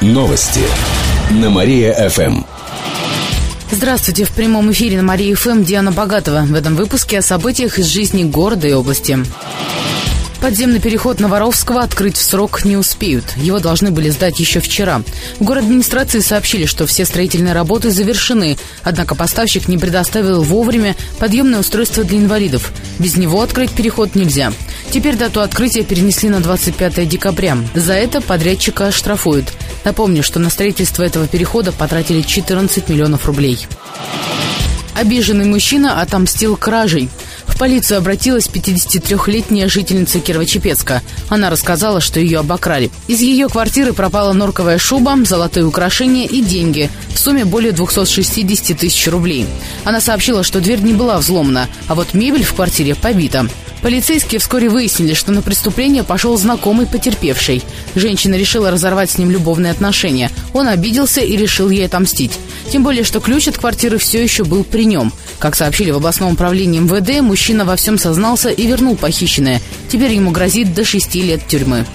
Новости на Мария-ФМ. Здравствуйте, в прямом эфире на Мария-ФМ Диана Богатова. В этом выпуске о событиях из жизни города и области. Подземный переход Новоровского открыть в срок не успеют. Его должны были сдать еще вчера. В администрации сообщили, что все строительные работы завершены, однако поставщик не предоставил вовремя подъемное устройство для инвалидов. Без него открыть переход нельзя. Теперь дату открытия перенесли на 25 декабря. За это подрядчика штрафуют. Напомню, что на строительство этого перехода потратили 14 миллионов рублей. Обиженный мужчина отомстил кражей. В полицию обратилась 53-летняя жительница Кирово-Чепецка. Она рассказала, что ее обокрали. Из ее квартиры пропала норковая шуба, золотые украшения и деньги. В сумме более 260 тысяч рублей. Она сообщила, что дверь не была взломана, а вот мебель в квартире побита. Полицейские вскоре выяснили, что на преступление пошел знакомый потерпевший. Женщина решила разорвать с ним любовные отношения. Он обиделся и решил ей отомстить. Тем более, что ключ от квартиры все еще был при нем. Как сообщили в областном управлении МВД, мужчина во всем сознался и вернул похищенное. Теперь ему грозит до шести лет тюрьмы.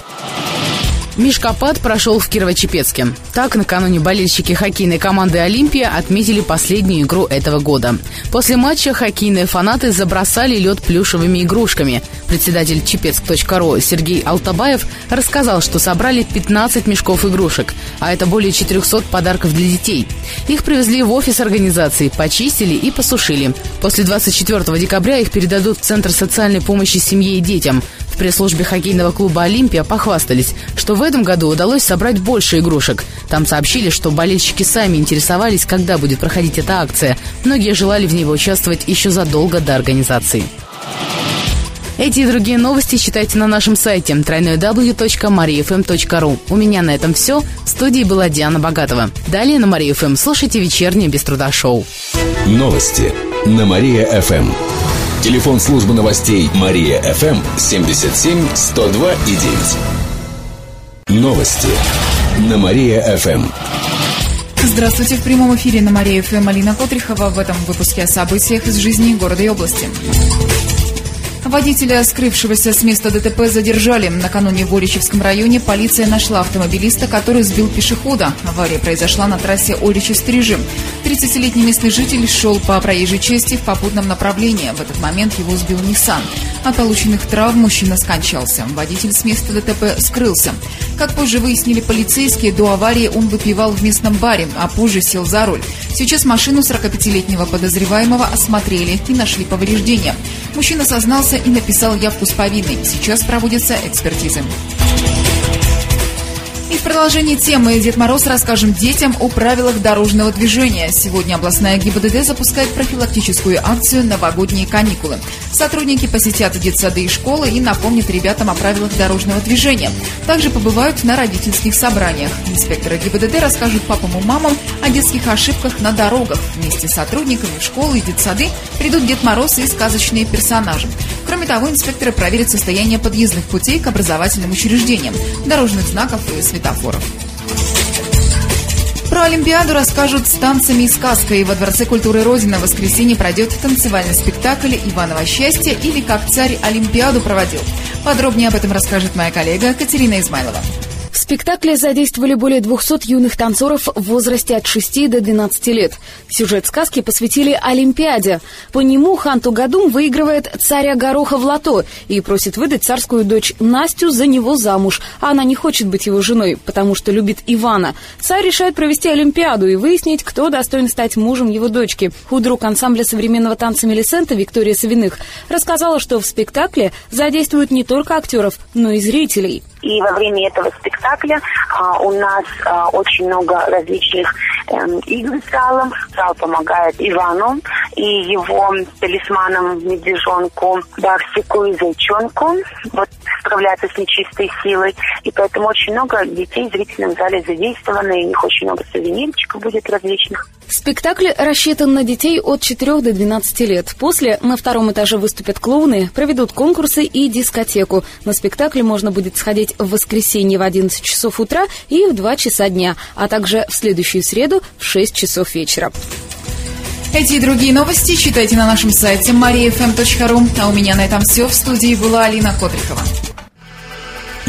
Мишкопад прошел в Кирово-Чепецке. Так, накануне болельщики хоккейной команды «Олимпия» отметили последнюю игру этого года. После матча хоккейные фанаты забросали лед плюшевыми игрушками. Председатель чепецк.ру Сергей Алтабаев рассказал, что собрали 15 мешков игрушек, а это более 400 подарков для детей. Их привезли в офис организации, почистили и посушили. После 24 декабря их передадут в Центр социальной помощи семье и детям. Пресс-службе хоккейного клуба «Олимпия» похвастались, что в этом году удалось собрать больше игрушек. Там сообщили, что болельщики сами интересовались, когда будет проходить эта акция. Многие желали в ней участвовать еще задолго до организации. Эти и другие новости читайте на нашем сайте www.mariafm.ru. У меня на этом все. В студии была Диана Богатова. Далее на Мария ФМ слушайте вечернее без труда шоу. Новости на Мария-ФМ. Телефон службы новостей Мария-ФМ 77 102 и 9. Новости на Мария-ФМ. Здравствуйте, в прямом эфире на Мария ФМ Алина Котрихова. В этом выпуске о событиях из жизни города и области. Водителя, скрывшегося с места ДТП, задержали. Накануне в Оричевском районе полиция нашла автомобилиста, который сбил пешехода. Авария произошла на трассе Оричев-Стрижи. 30-летний местный житель шел по проезжей части в попутном направлении. В этот момент его сбил Nissan. От полученных травм мужчина скончался. Водитель с места ДТП скрылся. Как позже выяснили полицейские, до аварии он выпивал в местном баре, а позже сел за руль. Сейчас машину 45-летнего подозреваемого осмотрели и нашли повреждения. Мужчина сознался и написал явку с повинной. Сейчас проводятся экспертизы. И в продолжении темы Дед Мороз расскажем детям о правилах дорожного движения. Сегодня областная ГИБДД запускает профилактическую акцию «Новогодние каникулы». Сотрудники посетят детсады и школы и напомнят ребятам о правилах дорожного движения. Также побывают на родительских собраниях. Инспекторы ГИБДД расскажут папам и мамам о детских ошибках на дорогах. Вместе с сотрудниками школы и детсады придут Дед Мороз и сказочные персонажи. Кроме того, инспекторы проверят состояние подъездных путей к образовательным учреждениям, дорожных знаков и светофоров. Про Олимпиаду расскажут с танцами и сказкой. Во Дворце культуры Родина в воскресенье пройдет танцевальный спектакль «Иваново счастье» или «Как царь Олимпиаду проводил». Подробнее об этом расскажет моя коллега Катерина Измайлова. Спектакле задействовали более 200 юных танцоров в возрасте от 6 до 12 лет. Сюжет сказки посвятили Олимпиаде. По нему хан Тугадум выигрывает царя Гороха в лото и просит выдать царскую дочь Настю за него замуж. А она не хочет быть его женой, потому что любит Ивана. Царь решает провести Олимпиаду и выяснить, кто достоин стать мужем его дочки. Худрук ансамбля современного танца Мелисента Виктория Савиных рассказала, что в спектакле задействуют не только актеров, но и зрителей. И во время этого спектакля а, у нас а, очень много различных эм, игр с залом. Зал помогает Ивану и его талисманам медвежонку Барсику и Зайчонку. Вот справляться с нечистой силой. И поэтому очень много детей в зрительном зале задействовано, и у них очень много сувенирчиков будет различных. Спектакль рассчитан на детей от 4 до 12 лет. После на втором этаже выступят клоуны, проведут конкурсы и дискотеку. На спектакль можно будет сходить в воскресенье в 11 часов утра и в 2 часа дня, а также в следующую среду в 6 часов вечера. Эти и другие новости читайте на нашем сайте mariafm.ru. А у меня на этом все. В студии была Алина Котрихова.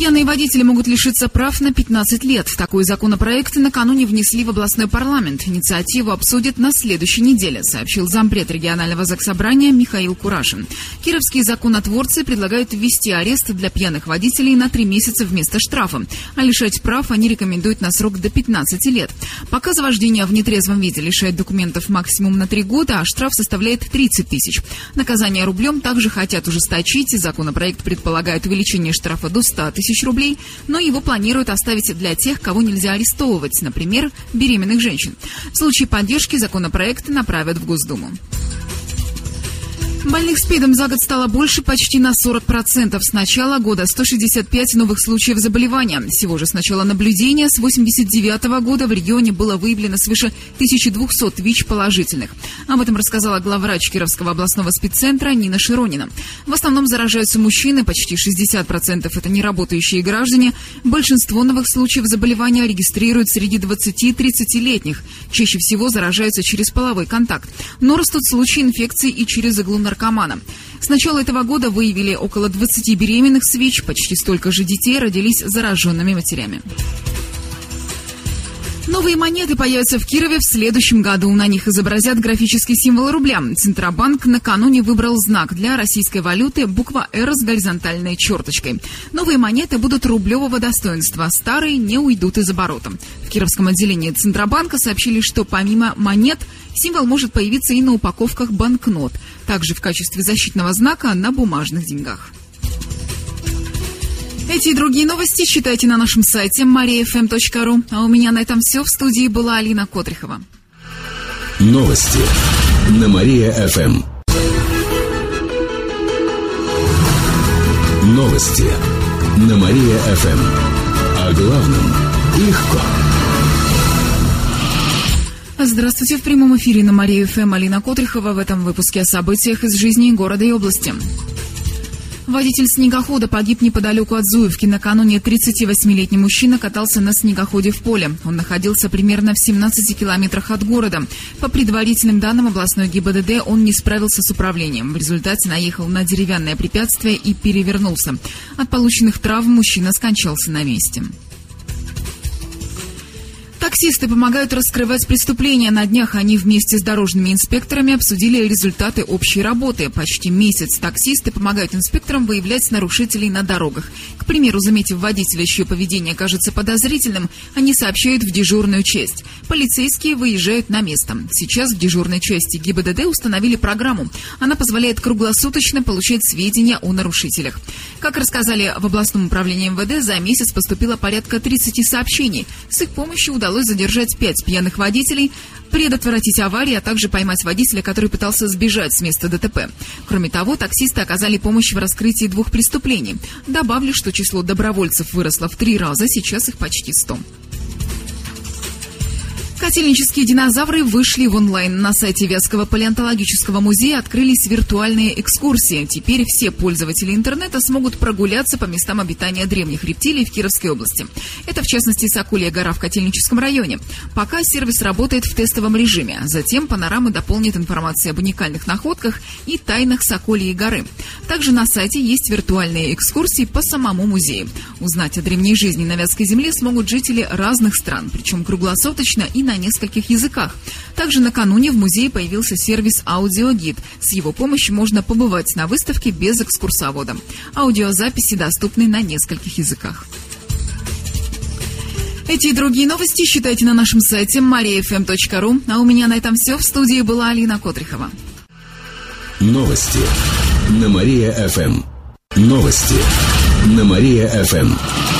Пьяные водители могут лишиться прав на 15 лет. Такой законопроект накануне внесли в областной парламент. Инициативу обсудят на следующей неделе, сообщил зампред регионального заксобрания Михаил Курашин. Кировские законотворцы предлагают ввести арест для пьяных водителей на 3 месяца вместо штрафа, а лишать прав они рекомендуют на срок до 15 лет. Пока за вождение в нетрезвом виде лишает документов максимум на 3 года, а штраф составляет 30 тысяч. Наказание рублем также хотят ужесточить. Законопроект предполагает увеличение штрафа до 100 тысяч тысяч рублей, но его планируют оставить для тех, кого нельзя арестовывать, например, беременных женщин. В случае поддержки законопроекты направят в Госдуму. Больных СПИДом за год стало больше почти на 40%. С начала года 165 новых случаев заболевания. Всего же с начала наблюдения с 89 года в регионе было выявлено свыше 1200 ВИЧ положительных. Об этом рассказала главврач Кировского областного спеццентра Нина Широнина. В основном заражаются мужчины, почти 60% это неработающие граждане. Большинство новых случаев заболевания регистрируют среди 20-30-летних. Чаще всего заражаются через половой контакт. Но растут случаи инфекции и через иглу наркомана. С начала этого года выявили около 20 беременных с ВИЧ, почти столько же детей родились зараженными матерями. Новые монеты появятся в Кирове в следующем году. На них изобразят графический символ рубля. Центробанк накануне выбрал знак для российской валюты буква «Р» с горизонтальной черточкой. Новые монеты будут рублевого достоинства, старые не уйдут из оборота. В Кировском отделении Центробанка сообщили, что помимо монет символ может появиться и на упаковках банкнот, также в качестве защитного знака на бумажных деньгах. Эти и другие новости читайте на нашем сайте mariafm.ru. А у меня на этом все. В студии была Алина Котрихова. Новости на Мария-ФМ. Новости на Мария-ФМ. О главном легко. Здравствуйте. В прямом эфире на Мария-ФМ Алина Котрихова в этом выпуске о событиях из жизни города и области. Водитель снегохода погиб неподалеку от Зуевки. Накануне 38-летний мужчина катался на снегоходе в поле. Он находился примерно в 17 километрах от города. По предварительным данным областной ГИБДД, он не справился с управлением. В результате наехал на деревянное препятствие и перевернулся. От полученных травм мужчина скончался на месте. Таксисты помогают раскрывать преступления. На днях они вместе с дорожными инспекторами обсудили результаты общей работы. Почти месяц таксисты помогают инспекторам выявлять нарушителей на дорогах. К примеру, заметив водителя, чье поведение кажется подозрительным, они сообщают в дежурную часть. Полицейские выезжают на место. Сейчас в дежурной части ГИБДД установили программу. Она позволяет круглосуточно получать сведения о нарушителях. Как рассказали в областном управлении МВД, за месяц поступило порядка 30 сообщений. С их помощью удалось удалось задержать пять пьяных водителей, предотвратить аварии, а также поймать водителя, который пытался сбежать с места ДТП. Кроме того, таксисты оказали помощь в раскрытии двух преступлений. Добавлю, что число добровольцев выросло в три раза, сейчас их почти сто. Котельнические динозавры вышли в онлайн. На сайте Вятского палеонтологического музея открылись виртуальные экскурсии. Теперь все пользователи интернета смогут прогуляться по местам обитания древних рептилий в Кировской области. Это, в частности, Соколья гора в Котельническом районе. Пока сервис работает в тестовом режиме. Затем панорамы дополнит информацией об уникальных находках и тайнах Сокольей горы. Также на сайте есть виртуальные экскурсии по самому музею. Узнать о древней жизни на Вятской земле смогут жители разных стран, причем круглосуточно и на нескольких языках. Также накануне в музее появился сервис «Аудиогид». С его помощью можно побывать на выставке без экскурсовода. Аудиозаписи доступны на нескольких языках. Эти и другие новости читайте на нашем сайте mariafm.ru. А у меня на этом все. В студии была Алина Котрихова. Новости на Мария-ФМ. Новости на Мария-ФМ.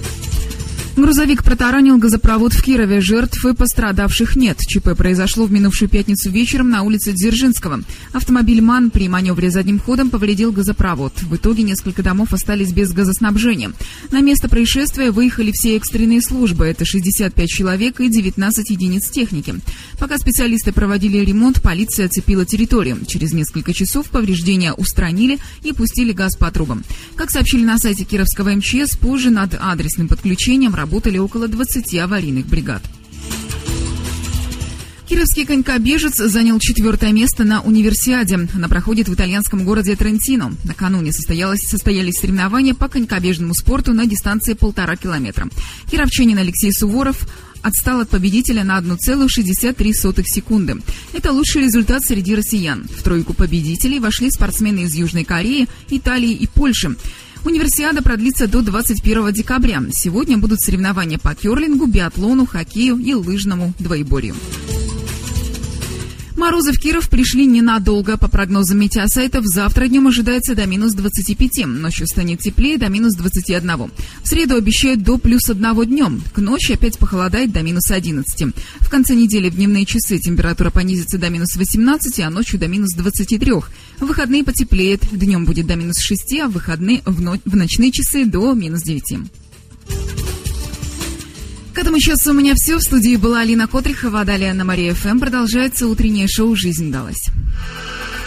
Грузовик протаранил газопровод в Кирове. Жертв и пострадавших нет. ЧП произошло в минувшую пятницу вечером на улице Дзержинского. Автомобиль МАН при маневре задним ходом повредил газопровод. В итоге несколько домов остались без газоснабжения. На место происшествия выехали все экстренные службы. Это 65 человек и 19 единиц техники. Пока специалисты проводили ремонт, полиция оцепила территорию. Через несколько часов повреждения устранили и пустили газ по трубам. Как сообщили на сайте Кировского МЧС, позже над адресным подключением работали около 20 аварийных бригад. Кировский конькобежец занял четвертое место на универсиаде. Она проходит в итальянском городе Трентино. Накануне состоялось, состоялись соревнования по конькобежному спорту на дистанции полтора километра. Кировчанин Алексей Суворов отстал от победителя на 1,63 секунды. Это лучший результат среди россиян. В тройку победителей вошли спортсмены из Южной Кореи, Италии и Польши. Универсиада продлится до 21 декабря. Сегодня будут соревнования по керлингу, биатлону, хоккею и лыжному двоеборью. Морозы в Киров пришли ненадолго. По прогнозам метеосайтов, завтра днем ожидается до минус 25. Ночью станет теплее до минус 21. В среду обещают до плюс 1 днем. К ночи опять похолодает до минус 11. В конце недели в дневные часы температура понизится до минус 18, а ночью до минус 23. В выходные потеплеет. Днем будет до минус 6, а в выходные в, но... в ночные часы до минус 9. Этому часу у меня все. В студии была Алина Котрихова, а далее на Мария ФМ продолжается утреннее шоу «Жизнь далась».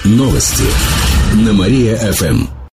Новости на Мария ФМ.